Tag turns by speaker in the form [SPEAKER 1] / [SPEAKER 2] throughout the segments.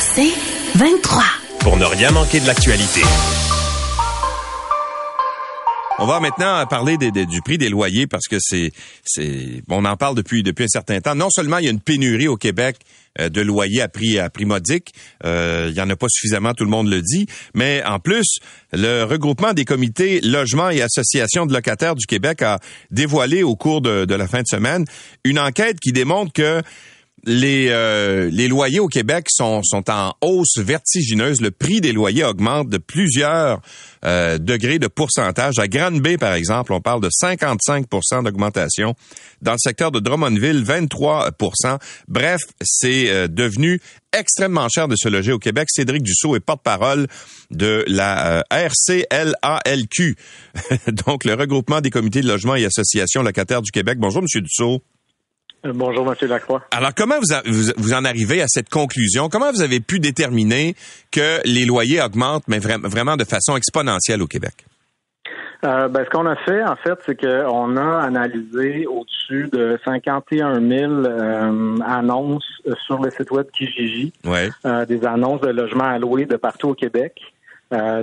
[SPEAKER 1] C'est 23.
[SPEAKER 2] Pour ne rien manquer de l'actualité.
[SPEAKER 3] On va maintenant parler des- des- du prix des loyers parce que c'est, c'est, on en parle depuis depuis un certain temps. Non seulement il y a une pénurie au Québec euh, de loyers à prix à prix modique, euh, il y en a pas suffisamment, tout le monde le dit, mais en plus le regroupement des comités logements et associations de locataires du Québec a dévoilé au cours de, de la fin de semaine une enquête qui démontre que les, euh, les loyers au Québec sont, en hausse vertigineuse. Le prix des loyers augmente de plusieurs euh, degrés de pourcentage. À Grande-Bay, par exemple, on parle de 55% d'augmentation. Dans le secteur de Drummondville, 23% Bref, c'est euh, devenu extrêmement cher de se loger au Québec. Cédric Dussault est porte-parole de la RCLALQ, donc le regroupement des comités de logement et associations locataires du Québec. Bonjour, Monsieur Dussault.
[SPEAKER 4] Euh, Bonjour, Monsieur Lacroix.
[SPEAKER 3] Alors, comment vous, a- vous, vous en arrivez à cette conclusion? Comment vous avez pu déterminer que les loyers augmentent, mais vra- vraiment de façon exponentielle au Québec?
[SPEAKER 4] Euh, ben, ce qu'on a fait, en fait, c'est qu'on a analysé au-dessus de 51 000 euh, annonces sur le site web Kijiji,
[SPEAKER 3] Ouais.
[SPEAKER 4] euh, des annonces de logements à louer de partout au Québec.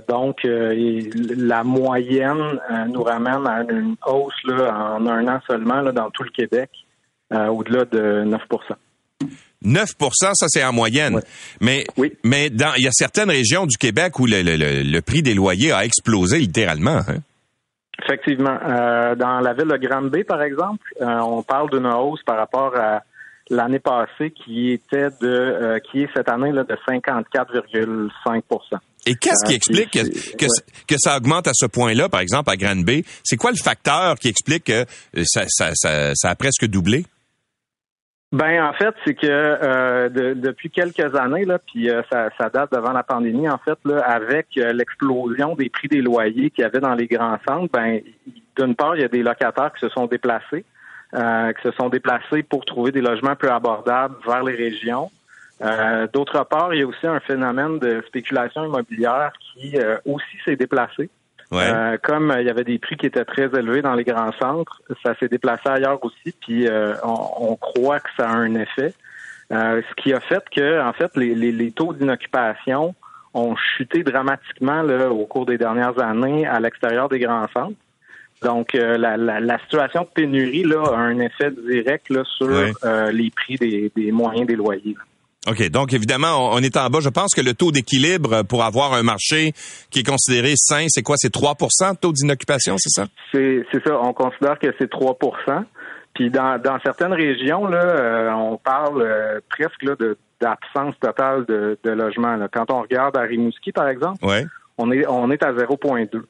[SPEAKER 4] Donc, et la moyenne nous ramène à une hausse là, en un an seulement là, dans tout le Québec, au-delà de 9%
[SPEAKER 3] 9% ça c'est en moyenne.
[SPEAKER 4] Ouais.
[SPEAKER 3] Mais,
[SPEAKER 4] Oui.
[SPEAKER 3] mais dans, il y a certaines régions du Québec où le, le- le- le prix des loyers a explosé littéralement. hein.
[SPEAKER 4] Effectivement. Euh, dans la ville de Granby, par exemple, euh, on parle d'une hausse par rapport à l'année passée qui était de euh, qui est cette année là de 54,5%
[SPEAKER 3] Et qu'est-ce qui
[SPEAKER 4] Euh,
[SPEAKER 3] explique que,
[SPEAKER 4] c'est-
[SPEAKER 3] que,
[SPEAKER 4] ouais.
[SPEAKER 3] que ça augmente à ce point-là, par exemple, à Granby? C'est quoi le facteur qui explique que euh, ça, ça, ça, ça a presque doublé?
[SPEAKER 4] Ben en fait, c'est que euh, de- depuis quelques années là, puis euh, ça, ça date devant la pandémie en fait là, avec euh, l'explosion des prix des loyers qu'il y avait dans les grands centres, ben d'une part il y a des locataires qui se sont déplacés, euh, qui se sont déplacés pour trouver des logements plus abordables vers les régions. Euh, D'autre part, il y a aussi un phénomène de spéculation immobilière qui aussi s'est déplacé.
[SPEAKER 3] Ouais.
[SPEAKER 4] Euh, comme euh, il y avait des prix qui étaient très élevés dans les grands centres, ça s'est déplacé ailleurs aussi, puis euh, on, on croit que ça a un effet. Euh, ce qui a fait que, en fait, les, les, les taux d'inoccupation ont chuté dramatiquement là, au cours des dernières années à l'extérieur des grands centres. Donc, euh, la, la, la situation de pénurie là, a un effet direct là, sur euh, les prix des, des moyens des loyers.
[SPEAKER 3] OK. Donc, évidemment, on, on est en bas. Je pense que le taux d'équilibre pour avoir un marché qui est considéré sain, c'est quoi? C'est 3% de taux d'inoccupation, c'est ça?
[SPEAKER 4] C'est c'est ça. On considère que c'est 3% Puis dans, dans certaines régions, là, euh, on parle euh, presque là, de d'absence totale de, de logement. là. Quand on regarde à Rimouski, par exemple,
[SPEAKER 3] Ouais.
[SPEAKER 4] on est on est à 0,2.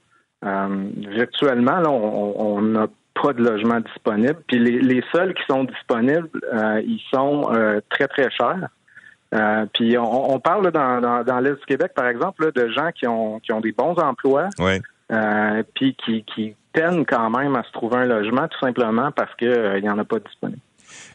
[SPEAKER 4] Euh, virtuellement, là, on on n'a pas de logement disponible. Puis les, les seuls qui sont disponibles, euh, ils sont euh, très, très chers. Euh, puis on, on parle là, dans, dans, dans l'Est du Québec, par exemple, là, de gens qui ont, qui ont des bons emplois,
[SPEAKER 3] Ouais.
[SPEAKER 4] euh, puis qui, qui peinent quand même à se trouver un logement, tout simplement parce que euh, il y en a pas disponible.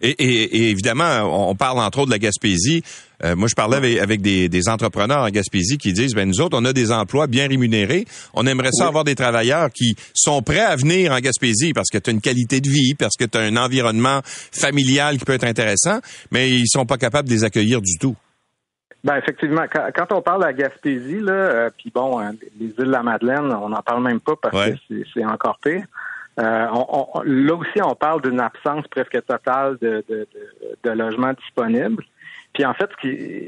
[SPEAKER 3] Et, et- et évidemment, on parle entre autres de la Gaspésie. Euh, moi, je parlais avec, avec des, des entrepreneurs en Gaspésie qui disent, ben nous autres, on a des emplois bien rémunérés. On aimerait ça
[SPEAKER 4] Oui.
[SPEAKER 3] avoir des travailleurs qui sont prêts à venir en Gaspésie parce que tu as une qualité de vie, parce que tu as un environnement familial qui peut être intéressant, mais ils sont pas capables de les accueillir du tout.
[SPEAKER 4] Ben effectivement, quand, quand on parle de la Gaspésie, là, euh, puis bon, euh, les îles de la Madeleine, on n'en parle même pas parce
[SPEAKER 3] Ouais.
[SPEAKER 4] que c'est- c'est encore pire. Euh, on- on- là aussi, on parle d'une absence presque totale de, de, de, logements disponibles. Puis en fait,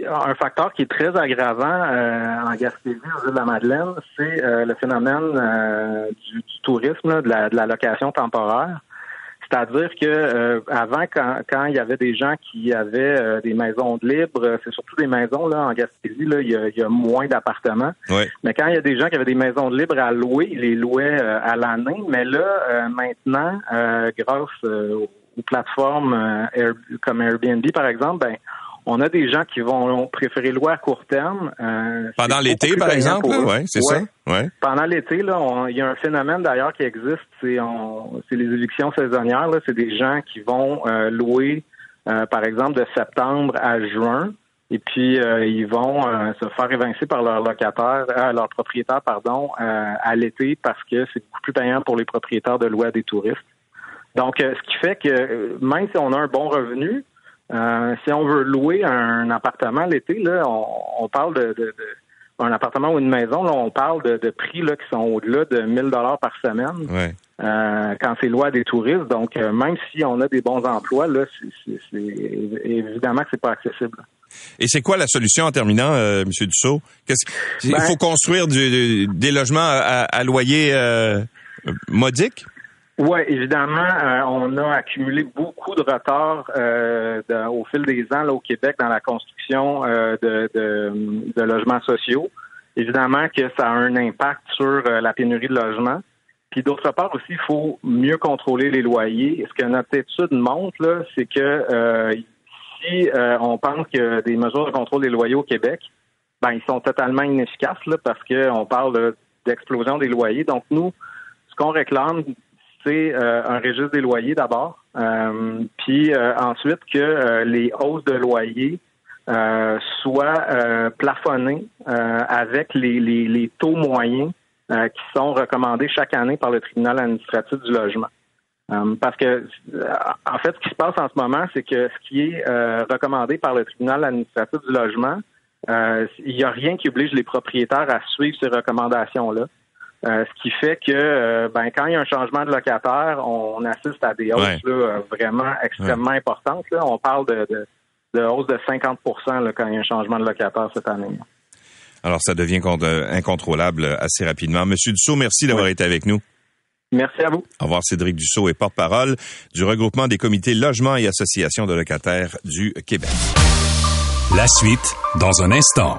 [SPEAKER 4] un facteur qui est très aggravant euh, en Gaspésie, aux îles de la Madeleine, c'est euh, le phénomène euh, du, tourisme, de, la, de la location temporaire. C'est-à-dire que euh, avant, quand, quand il y avait des gens qui avaient euh, des maisons de libre, euh, c'est surtout des maisons là en Gaspésie, là, il y a, il y a moins d'appartements.
[SPEAKER 3] Ouais.
[SPEAKER 4] Mais quand il y a des gens qui avaient des maisons de libre à louer, ils les louaient euh, à l'année. Mais là, euh, maintenant, euh, grâce euh, aux plateformes euh, Air- comme Airbnb, par exemple, ben, On a des gens qui vont préférer louer à court terme.
[SPEAKER 3] Euh, Pendant l'été, par exemple, oui, c'est ça. Ouais.
[SPEAKER 4] Pendant l'été, là, il y a un phénomène d'ailleurs qui existe, c'est les évictions saisonnières. C'est des gens qui vont euh, louer, euh, par exemple, de septembre à juin, et puis ils vont se faire évincer par leur locataire, leur propriétaire, pardon, à l'été parce que c'est beaucoup plus payant pour les propriétaires de louer à des touristes. Donc, ce qui fait que même si on a un bon revenu, euh, si on veut louer un appartement l'été, là, on, parle de, un appartement ou une maison, là, on parle de, prix là, qui sont au-delà de 1000 dollars par semaine. Euh, quand c'est à des touristes. Donc, euh, même si on a des bons emplois, là, c'est, évidemment que c'est pas accessible.
[SPEAKER 3] Et c'est quoi la solution en terminant, M. Dussault? Qu'est-ce, il ben faut construire des logements à, à loyer modique?
[SPEAKER 4] Oui, évidemment, euh, on a accumulé beaucoup de retard euh, au fil des ans là, au Québec dans la construction euh, de, logements sociaux. Évidemment que ça a un impact sur la pénurie de logements. Puis d'autre part aussi, il faut mieux contrôler les loyers. Ce que notre étude montre, c'est que si on pense que des mesures de contrôle des loyers au Québec, ben ils sont totalement inefficaces là, parce qu'on parle d'explosion des loyers. Donc nous, ce qu'on réclame c'est euh, un registre des loyers d'abord, euh, puis euh, ensuite que les hausses de loyers soient plafonnées avec les, taux moyens qui sont recommandés chaque année par le tribunal administratif du logement. parce que, en fait, ce qui se passe en ce moment, c'est que ce qui est recommandé par le tribunal administratif du logement, il n'y a rien qui oblige les propriétaires à suivre ces recommandations-là. Euh, ce qui fait que euh, ben, quand il y a un changement de locataire, on, assiste à des hausses euh, vraiment extrêmement importantes. On parle de, de, hausse de 50 là, quand il y a un changement de locataire cette année.
[SPEAKER 3] Alors, ça devient incontrôlable assez rapidement. Monsieur Dussault, merci d'avoir été avec nous.
[SPEAKER 4] Merci à vous.
[SPEAKER 3] Au revoir, Cédric Dussault est porte-parole du regroupement des comités logement et associations de locataires du Québec.
[SPEAKER 2] La suite, dans un instant.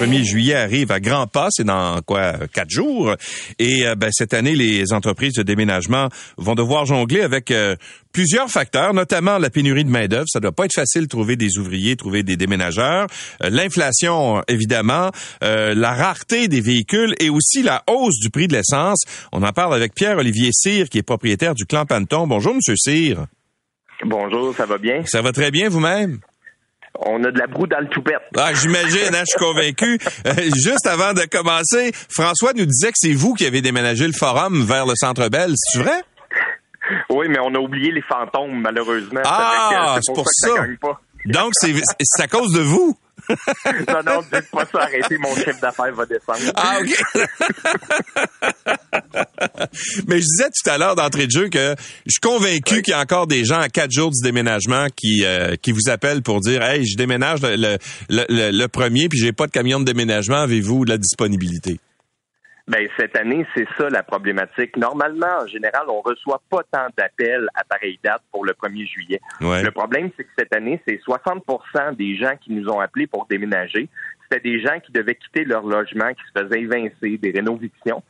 [SPEAKER 3] 1er juillet arrive à grands pas, c'est dans quoi quatre jours. Et euh, ben, cette année, les entreprises de déménagement vont devoir jongler avec euh, plusieurs facteurs, notamment la pénurie de main d'œuvre. Ça doit pas être facile de trouver des ouvriers, trouver des déménageurs. Euh, l'inflation, évidemment, la rareté des véhicules et aussi la hausse du prix de l'essence. On en parle avec Pierre-Olivier Cyr, qui est propriétaire du Clan Panton. Bonjour, Monsieur Cyr.
[SPEAKER 5] Bonjour, ça va bien?
[SPEAKER 3] Ça va très bien vous-même?
[SPEAKER 5] On a de la broue dans le toupette.
[SPEAKER 3] Ah, j'imagine, hein, je suis convaincu. Euh, juste avant de commencer, François nous disait que c'est vous qui avez déménagé le forum vers le Centre Bell, c'est vrai?
[SPEAKER 5] Oui, mais on a oublié les fantômes, malheureusement.
[SPEAKER 3] Ah, c'est pour ça. Donc, c'est à cause de vous?
[SPEAKER 5] non, non, dites pas ça, arrêtez, mon d'affaires va descendre.
[SPEAKER 3] Ah, OK. Mais je disais tout à l'heure d'entrée de jeu que je suis convaincu qu'il y a encore des gens à quatre jours du déménagement qui euh, qui vous appellent pour dire Hey, je déménage le, le, le, premier, puis j'ai pas de camion de déménagement, avez-vous la disponibilité?
[SPEAKER 5] Ben, cette année, c'est ça la problématique. Normalement, en général, on reçoit pas tant d'appels à pareille date pour le 1er juillet. Le problème, c'est que cette année, c'est 60% des gens qui nous ont appelés pour déménager. C'était des gens qui devaient quitter leur logement, qui se faisaient évincer, des rénovations.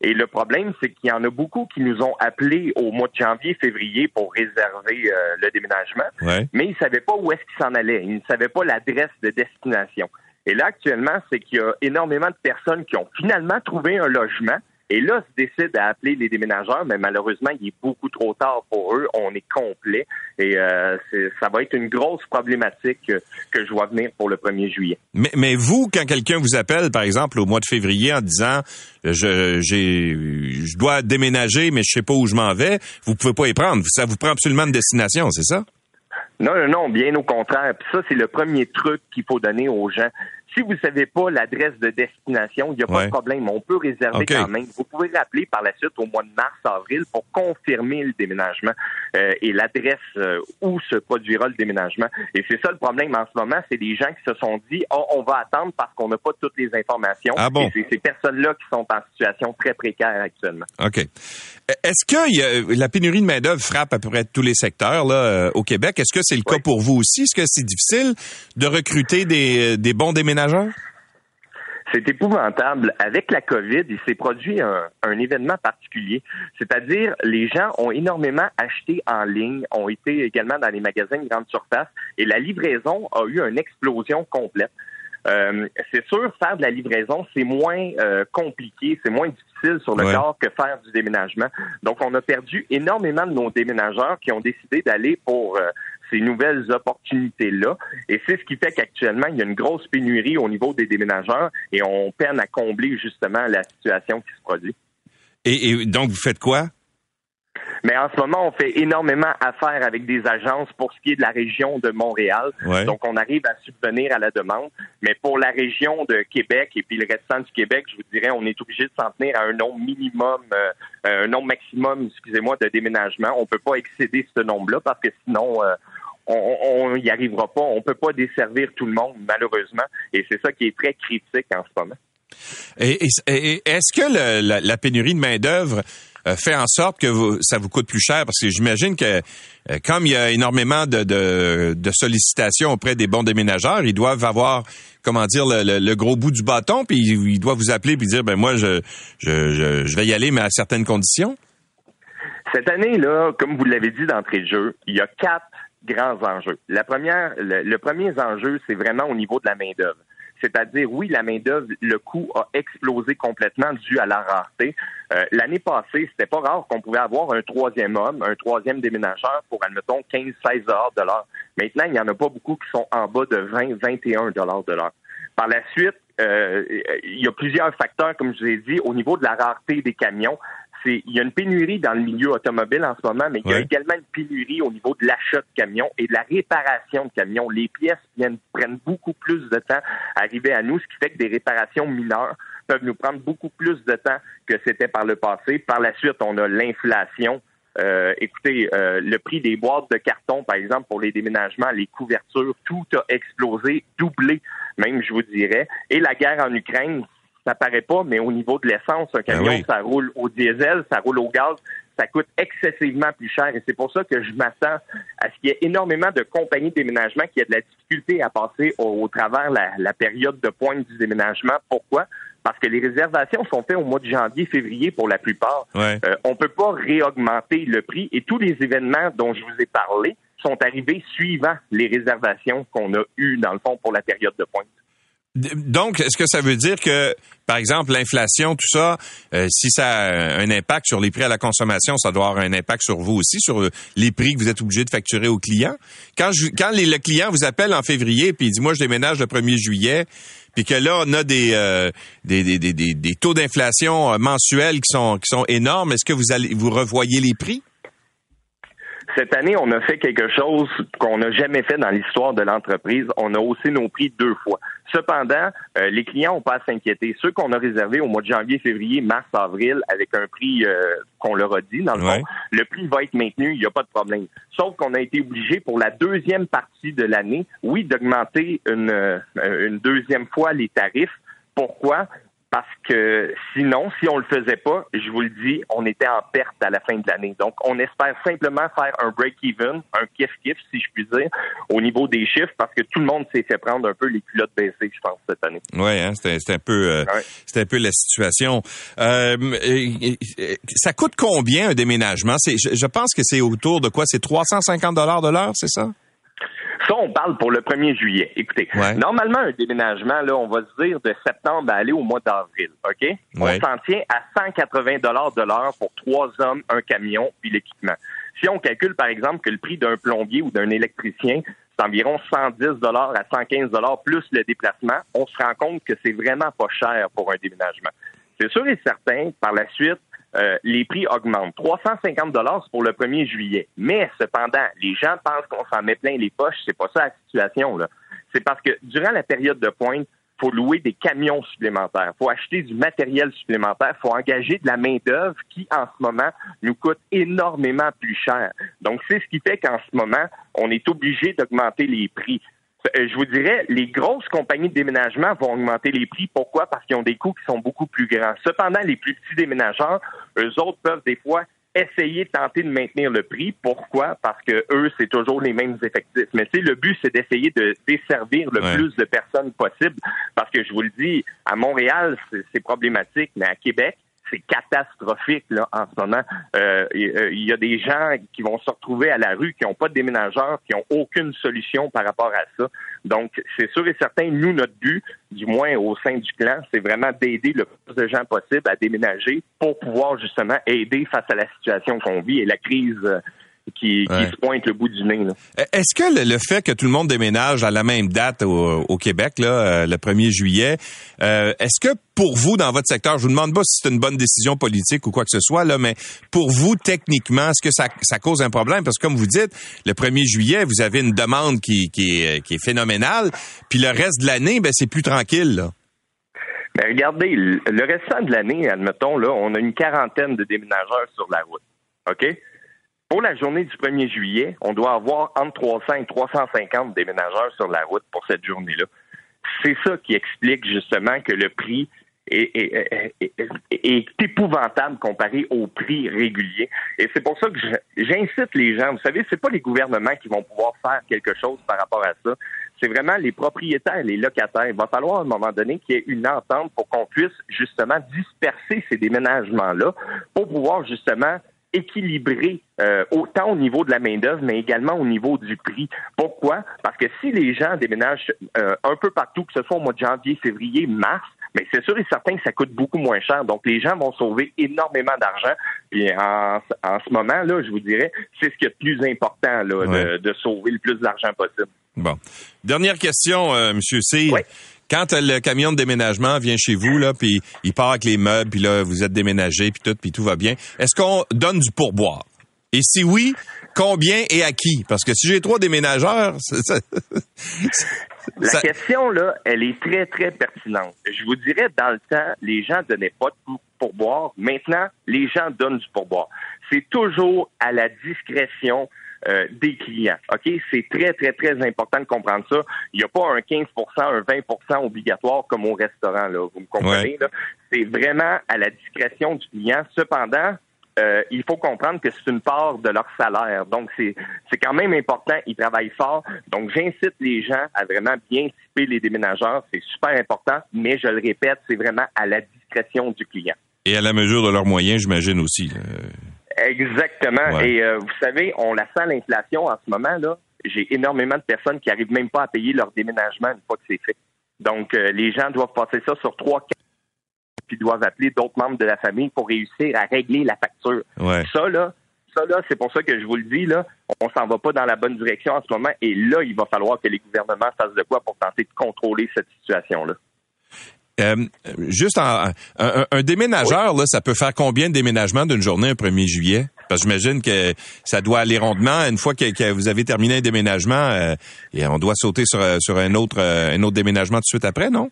[SPEAKER 5] Et le problème, c'est qu'il y en a beaucoup qui nous ont appelés au mois de janvier, février pour réserver euh, le déménagement, mais ils ne savaient pas où est-ce qu'ils s'en allaient. Ils ne savaient pas l'adresse de destination. Et là, actuellement, c'est qu'il y a énormément de personnes qui ont finalement trouvé un logement et là, se décident à appeler les déménageurs, mais malheureusement, il est beaucoup trop tard pour eux. On est complet et euh, ça va être une grosse problématique que, je vois venir pour le 1er juillet.
[SPEAKER 3] Mais, mais vous, quand quelqu'un vous appelle, par exemple, au mois de février en disant je, j'ai, je dois déménager, mais je sais pas où je m'en vais, vous pouvez pas y prendre. Ça vous prend absolument une destination, c'est ça?
[SPEAKER 5] Non, non, non, bien au contraire. Puis ça, c'est le premier truc qu'il faut donner aux gens si vous savez pas l'adresse de destination, il n'y a pas de problème. On peut réserver quand même. Vous pouvez rappeler par la suite au mois de mars, avril pour confirmer le déménagement euh, et l'adresse euh, où se produira le déménagement. Et c'est ça le problème en ce moment, c'est des gens qui se sont dit, oh, on va attendre parce qu'on n'a pas toutes les informations.
[SPEAKER 3] Ah bon?
[SPEAKER 5] Et c'est ces personnes-là qui sont en situation très précaire actuellement.
[SPEAKER 3] OK. Est-ce que la pénurie de main-d'œuvre frappe à peu près tous les secteurs là, euh, au Québec? Est-ce que c'est le cas pour vous aussi? Est-ce que c'est difficile de recruter des, des bons déménageurs?
[SPEAKER 5] C'est épouvantable. Avec la COVID, il s'est produit un, un événement particulier. C'est-à-dire, les gens ont énormément acheté en ligne, ont été également dans les magasins de grande surface et la livraison a eu une explosion complète. Euh, c'est sûr, faire de la livraison, c'est moins euh, compliqué, c'est moins difficile sur le corps que faire du déménagement. Donc, on a perdu énormément de nos déménageurs qui ont décidé d'aller pour euh, ces nouvelles opportunités-là. Et c'est ce qui fait qu'actuellement, il y a une grosse pénurie au niveau des déménageurs et on peine à combler justement la situation qui se produit.
[SPEAKER 3] et donc, vous faites quoi?
[SPEAKER 5] Mais en ce moment, on fait énormément affaire avec des agences pour ce qui est de la région de Montréal. Donc, on arrive à subvenir à la demande. Mais pour la région de Québec et puis le restant du Québec, je vous dirais, on est obligé de s'en tenir à un nombre minimum, euh, un nombre maximum, excusez-moi, de déménagements. On peut pas excéder ce nombre-là parce que sinon, euh, on n'y arrivera pas. On peut pas desservir tout le monde, malheureusement. Et c'est ça qui est très critique en ce moment.
[SPEAKER 3] Et, est-ce que la, pénurie de main-d'œuvre euh, fait en sorte que ça vous coûte plus cher? Parce que j'imagine que euh, comme il y a énormément de, sollicitations auprès des bons déménageurs, ils doivent avoir, comment dire, le, gros bout du bâton, puis ils doivent vous appeler puis dire, ben moi, je, je, vais y aller, mais à certaines conditions?
[SPEAKER 5] Cette année-là, comme vous l'avez dit d'entrée de jeu, il y a quatre grands enjeux. La première, le premier enjeu, c'est vraiment au niveau de la main-d'œuvre. C'est-à-dire, oui, la main-d'œuvre, le coût a explosé complètement dû à la rareté. Euh, l'année passée, c'était pas rare qu'on pouvait avoir un troisième homme, un troisième déménageur pour, admettons, 15, 16 de l'heure. Maintenant, il n'y en a pas beaucoup qui sont en bas de 20, 21 de l'heure. Par la suite, euh, il y a plusieurs facteurs, comme je vous ai dit, au niveau de la rareté des camions il y a une pénurie dans le milieu automobile en ce moment, mais il y a également une pénurie au niveau de l'achat de camions et de la réparation de camions. Les pièces viennent, prennent beaucoup plus de temps à arriver à nous, ce qui fait que des réparations mineures peuvent nous prendre beaucoup plus de temps que c'était par le passé. Par la suite, on a l'inflation. Euh, écoutez, euh, le prix des boîtes de carton, par exemple, pour les déménagements, les couvertures, tout a explosé, doublé, même, je vous dirais. Et la guerre en Ukraine, ça paraît pas, mais au niveau de l'essence, un camion, ben ça roule au diesel, ça roule au gaz, ça coûte excessivement plus cher. Et c'est pour ça que je m'attends à ce qu'il y ait énormément de compagnies de déménagement qui aient de la difficulté à passer au, travers la, la, période de pointe du déménagement. Pourquoi? Parce que les réservations sont faites au mois de janvier, février pour la plupart.
[SPEAKER 3] Euh,
[SPEAKER 5] on peut pas réaugmenter le prix et tous les événements dont je vous ai parlé sont arrivés suivant les réservations qu'on a eues, dans le fond, pour la période de pointe.
[SPEAKER 3] Donc, est-ce que ça veut dire que, par exemple, l'inflation, tout ça, euh, si ça a un impact sur les prix à la consommation, ça doit avoir un impact sur vous aussi, sur les prix que vous êtes obligé de facturer aux clients? Quand, le client vous appelle en février puis il dit, moi, je déménage le 1er juillet, puis que là, on a des, euh, des, des, des, des, taux d'inflation euh, mensuels qui sont, qui sont énormes, est-ce que vous allez vous revoyez les prix?
[SPEAKER 5] Cette année, on a fait quelque chose qu'on n'a jamais fait dans l'histoire de l'entreprise. On a haussé nos prix deux fois. Cependant, euh, les clients n'ont pas à s'inquiéter. Ceux qu'on a réservés au mois de janvier, février, mars, avril, avec un prix euh, qu'on leur a dit, dans le fond, le prix va être maintenu, il n'y a pas de problème. Sauf qu'on a été obligé pour la deuxième partie de l'année, oui, d'augmenter une, euh, une deuxième fois les tarifs. Pourquoi? Parce que sinon, si on le faisait pas, je vous le dis, on était en perte à la fin de l'année. Donc, on espère simplement faire un break-even, un kiff-kiff, si je puis dire, au niveau des chiffres, parce que tout le monde s'est fait prendre un peu les culottes baissées, je pense, cette année.
[SPEAKER 3] Oui, hein, c'était un peu, euh, c'était un peu la situation. Euh, ça coûte combien un déménagement? Je, je pense que c'est autour de quoi? C'est 350 dollars de l'heure, c'est ça?
[SPEAKER 5] Ça, on parle pour le 1er juillet. Écoutez, normalement, un déménagement, là, on va se dire de septembre à aller au mois d'avril, OK? On s'en tient à 180 dollars de l'heure pour trois hommes, un camion, puis l'équipement. Si on calcule, par exemple, que le prix d'un plombier ou d'un électricien, c'est environ 110 dollars à 115 dollars plus le déplacement, on se rend compte que c'est vraiment pas cher pour un déménagement. C'est sûr et certain, par la suite, euh, les prix augmentent. 350 dollars pour le 1er juillet. Mais cependant, les gens pensent qu'on s'en met plein les poches. C'est pas ça la situation. C'est parce que durant la période de pointe, faut louer des camions supplémentaires, faut acheter du matériel supplémentaire, faut engager de la main d'œuvre qui en ce moment nous coûte énormément plus cher. Donc c'est ce qui fait qu'en ce moment on est obligé d'augmenter les prix. Euh, je vous dirais, les grosses compagnies de déménagement vont augmenter les prix. Pourquoi? Parce qu'ils ont des coûts qui sont beaucoup plus grands. Cependant, les plus petits déménageurs, eux autres peuvent des fois essayer de tenter de maintenir le prix. Pourquoi? Parce que eux, c'est toujours les mêmes effectifs. Mais tu sais, le but, c'est d'essayer de desservir le plus de personnes possible. Parce que je vous le dis, à Montréal, c'est problématique, mais à Québec, c'est catastrophique là, en ce moment. Euh, euh, il y a des gens qui vont se retrouver à la rue, qui n'ont pas de déménageurs, qui n'ont aucune solution par rapport à ça. Donc, c'est sûr et certain, nous, notre but, du moins au sein du clan, c'est vraiment d'aider le plus de gens possible à déménager pour pouvoir justement aider face à la situation qu'on vit et la crise euh, qui, se pointe le bout du nez.
[SPEAKER 3] E, est-ce que le, fait que tout le monde déménage à la même date au, Québec, là, euh, le 1er juillet, euh, est-ce que pour vous, dans votre secteur, je vous demande pas si c'est une bonne décision politique ou quoi que ce soit, là, mais pour vous, techniquement, est-ce que ça, cause un problème? Parce que comme vous dites, le 1er juillet, vous avez une demande qui, est, qui est phénoménale, puis le reste de l'année, ben, c'est plus tranquille. Là.
[SPEAKER 5] Ben, regardez, le restant de l'année, admettons, là, on a une quarantaine de déménageurs sur la route. OK? Pour la journée du 1er juillet, on doit avoir entre 300 et 350 déménageurs sur la route pour cette journée-là. C'est ça qui explique justement que le prix est, épouvantable comparé au prix régulier. Et c'est pour ça que j'incite les gens. Vous savez, c'est pas les gouvernements qui vont pouvoir faire quelque chose par rapport à ça. C'est vraiment les propriétaires, les locataires. Il va falloir à un moment donné qu'il y ait une entente pour qu'on puisse justement disperser ces déménagements-là pour pouvoir justement équilibré euh, autant au niveau de la main-d'œuvre, mais également au niveau du prix. Pourquoi? Parce que si les gens déménagent euh, un peu partout, que ce soit au mois de janvier, février, mars, mais c'est sûr et certain que ça coûte beaucoup moins cher. Donc, les gens vont sauver énormément d'argent. Puis en, ce moment, là, je vous dirais, c'est ce qui est le plus important, là, de, sauver le plus d'argent possible.
[SPEAKER 3] Bon. Dernière question, euh, Monsieur C. Quand le camion de déménagement vient chez vous, là, puis il part avec les meubles, puis là, vous êtes déménagé, puis tout, puis tout va bien, est-ce qu'on donne du pourboire? Et si oui, combien et à qui? Parce que si j'ai trois déménageurs,
[SPEAKER 5] La question, là, elle est très, très pertinente. Je vous dirais, dans le temps, les gens donnaient pas de pourboire. Maintenant, les gens donnent du pourboire. C'est toujours à la discrétion euh, des clients. OK? C'est très, très, très important de comprendre ça. Il n'y a pas un 15 un 20 obligatoire comme au restaurant, là. Vous me comprenez? C'est vraiment à la discrétion du client. Cependant, euh, il faut comprendre que c'est une part de leur salaire. Donc, c'est, c'est quand même important. Ils travaillent fort. Donc, j'incite les gens à vraiment bien typer les déménageurs. C'est super important. Mais je le répète, c'est vraiment à la discrétion du client.
[SPEAKER 3] Et à la mesure de leurs moyens, j'imagine aussi.
[SPEAKER 5] Exactement. Et euh, vous savez, on la sent l'inflation en ce moment là. J'ai énormément de personnes qui arrivent même pas à payer leur déménagement une fois que c'est fait. Donc, euh, les gens doivent passer ça sur trois, quatre, puis doivent appeler d'autres membres de la famille pour réussir à régler la facture. Ça là, ça là, c'est pour ça que je vous le dis là, on s'en va pas dans la bonne direction en ce moment. Et là, il va falloir que les gouvernements fassent de quoi pour tenter de contrôler cette situation là.
[SPEAKER 3] Euh, juste un, déménageur, là, ça peut faire combien de déménagements d'une journée un 1er juillet? Parce que j'imagine que ça doit aller rondement. Une fois que, vous avez terminé un déménagement, euh, et on doit sauter sur, sur un autre euh, un autre déménagement tout de suite après, non?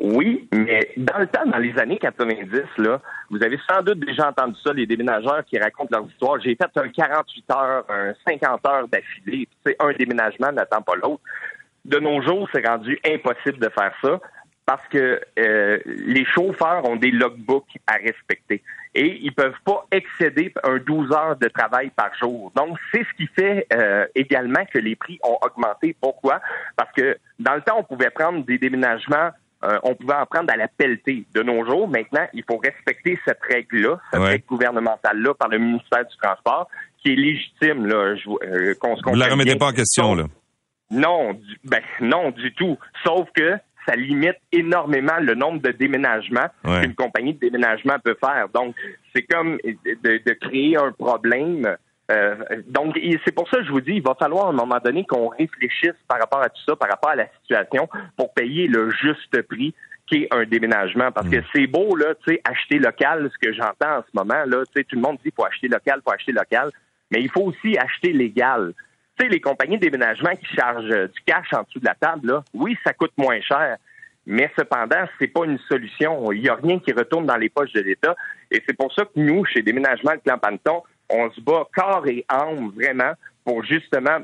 [SPEAKER 5] Oui, mais dans le temps, dans les années 90, là, vous avez sans doute déjà entendu ça, les déménageurs qui racontent leur histoire. J'ai fait un 48 heures, un 50 heures d'affilée. Un déménagement n'attend pas l'autre. De nos jours, c'est rendu impossible de faire ça parce que euh, les chauffeurs ont des logbooks à respecter et ils peuvent pas excéder un 12 heures de travail par jour. Donc, c'est ce qui fait euh, également que les prix ont augmenté. Pourquoi? Parce que dans le temps, on pouvait prendre des déménagements euh, on pouvait en prendre à la pelletée. De nos jours, maintenant, il faut respecter cette règle-là, cette règle gouvernementale-là par le ministère du Transport, qui est légitime, là, qu'on se
[SPEAKER 3] Vous la remettez pas en question, là?
[SPEAKER 5] Non, ben, non, du tout. Sauf que ça limite énormément le nombre de déménagements qu'une compagnie de déménagement peut faire. Donc, c'est comme de, créer un problème. Euh, donc, c'est pour ça que je vous dis, il va falloir à un moment donné qu'on réfléchisse par rapport à tout ça, par rapport à la situation, pour payer le juste prix qui est un déménagement. Parce que mm. c'est beau, là, tu sais, acheter local, ce que j'entends en ce moment, là, tu sais, tout le monde dit faut acheter local, faut acheter local, mais il faut aussi acheter légal les compagnies de déménagement qui chargent euh, du cash en dessous de la table, là, oui, ça coûte moins cher. mais cependant, c'est pas une solution. Il n'y a rien qui retourne dans les poches de l'État. Et c'est pour ça que nous, chez Déménagement de Clampanton, on se bat corps et âme vraiment pour justement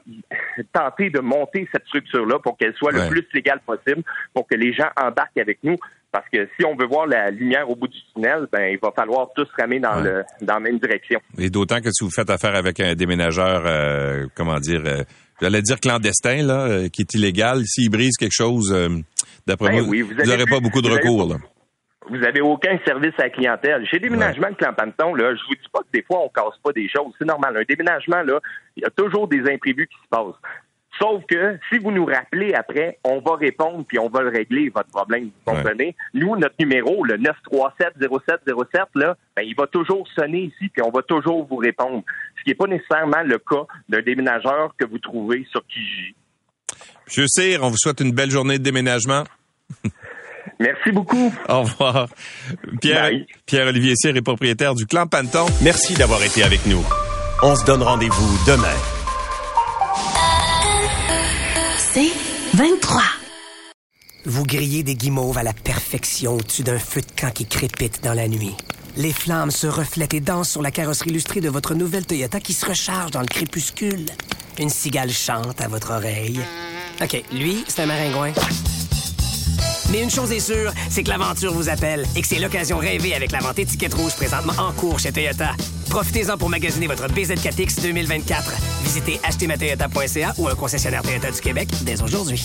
[SPEAKER 5] tenter de monter cette structure-là pour qu'elle soit le plus légale possible, pour que les gens embarquent avec nous. Parce que si on veut voir la lumière au bout du tunnel, ben il va falloir tous ramer dans le dans la même direction.
[SPEAKER 3] Et d'autant que si vous faites affaire avec un déménageur, euh, comment dire, euh, j'allais dire clandestin là, euh, qui est illégal, s'il brise quelque chose, d'après ben moi, vous n'aurez pas beaucoup de recours. Là
[SPEAKER 5] vous n'avez aucun service à la clientèle. Chez Déménagement de Clampanton, là, je vous dis pas que des fois on casse pas des choses, c'est normal. Un déménagement là, il y a toujours des imprévus qui se passent. Sauf que si vous nous rappelez après, on va répondre puis on va le régler votre problème. Vous comprenez? Nous, notre numéro, le 937-0707, là, ben, il va toujours sonner ici puis on va toujours vous répondre. Ce qui n'est pas nécessairement le cas d'un déménageur que vous trouvez sur Kijiji.
[SPEAKER 3] Monsieur Cyr, on vous souhaite une belle journée de déménagement.
[SPEAKER 5] Merci beaucoup.
[SPEAKER 3] Au revoir. Pierre, Pierre-Olivier Cyr est propriétaire du Clan Panton.
[SPEAKER 6] Merci d'avoir été avec nous. On se donne rendez-vous demain.
[SPEAKER 1] C'est 23.
[SPEAKER 7] Vous grillez des guimauves à la perfection au-dessus d'un feu de camp qui crépite dans la nuit. Les flammes se reflètent et dansent sur la carrosserie illustrée de votre nouvelle Toyota qui se recharge dans le crépuscule. Une cigale chante à votre oreille. OK, lui, c'est un maringouin. Mais une chose est sûre, c'est que l'aventure vous appelle et que c'est l'occasion rêvée avec la vente étiquette rouge présentement en cours chez Toyota. Profitez-en pour magasiner votre BZ4X 2024. Visitez achetermatoyota.ca ou un concessionnaire Toyota du Québec dès aujourd'hui.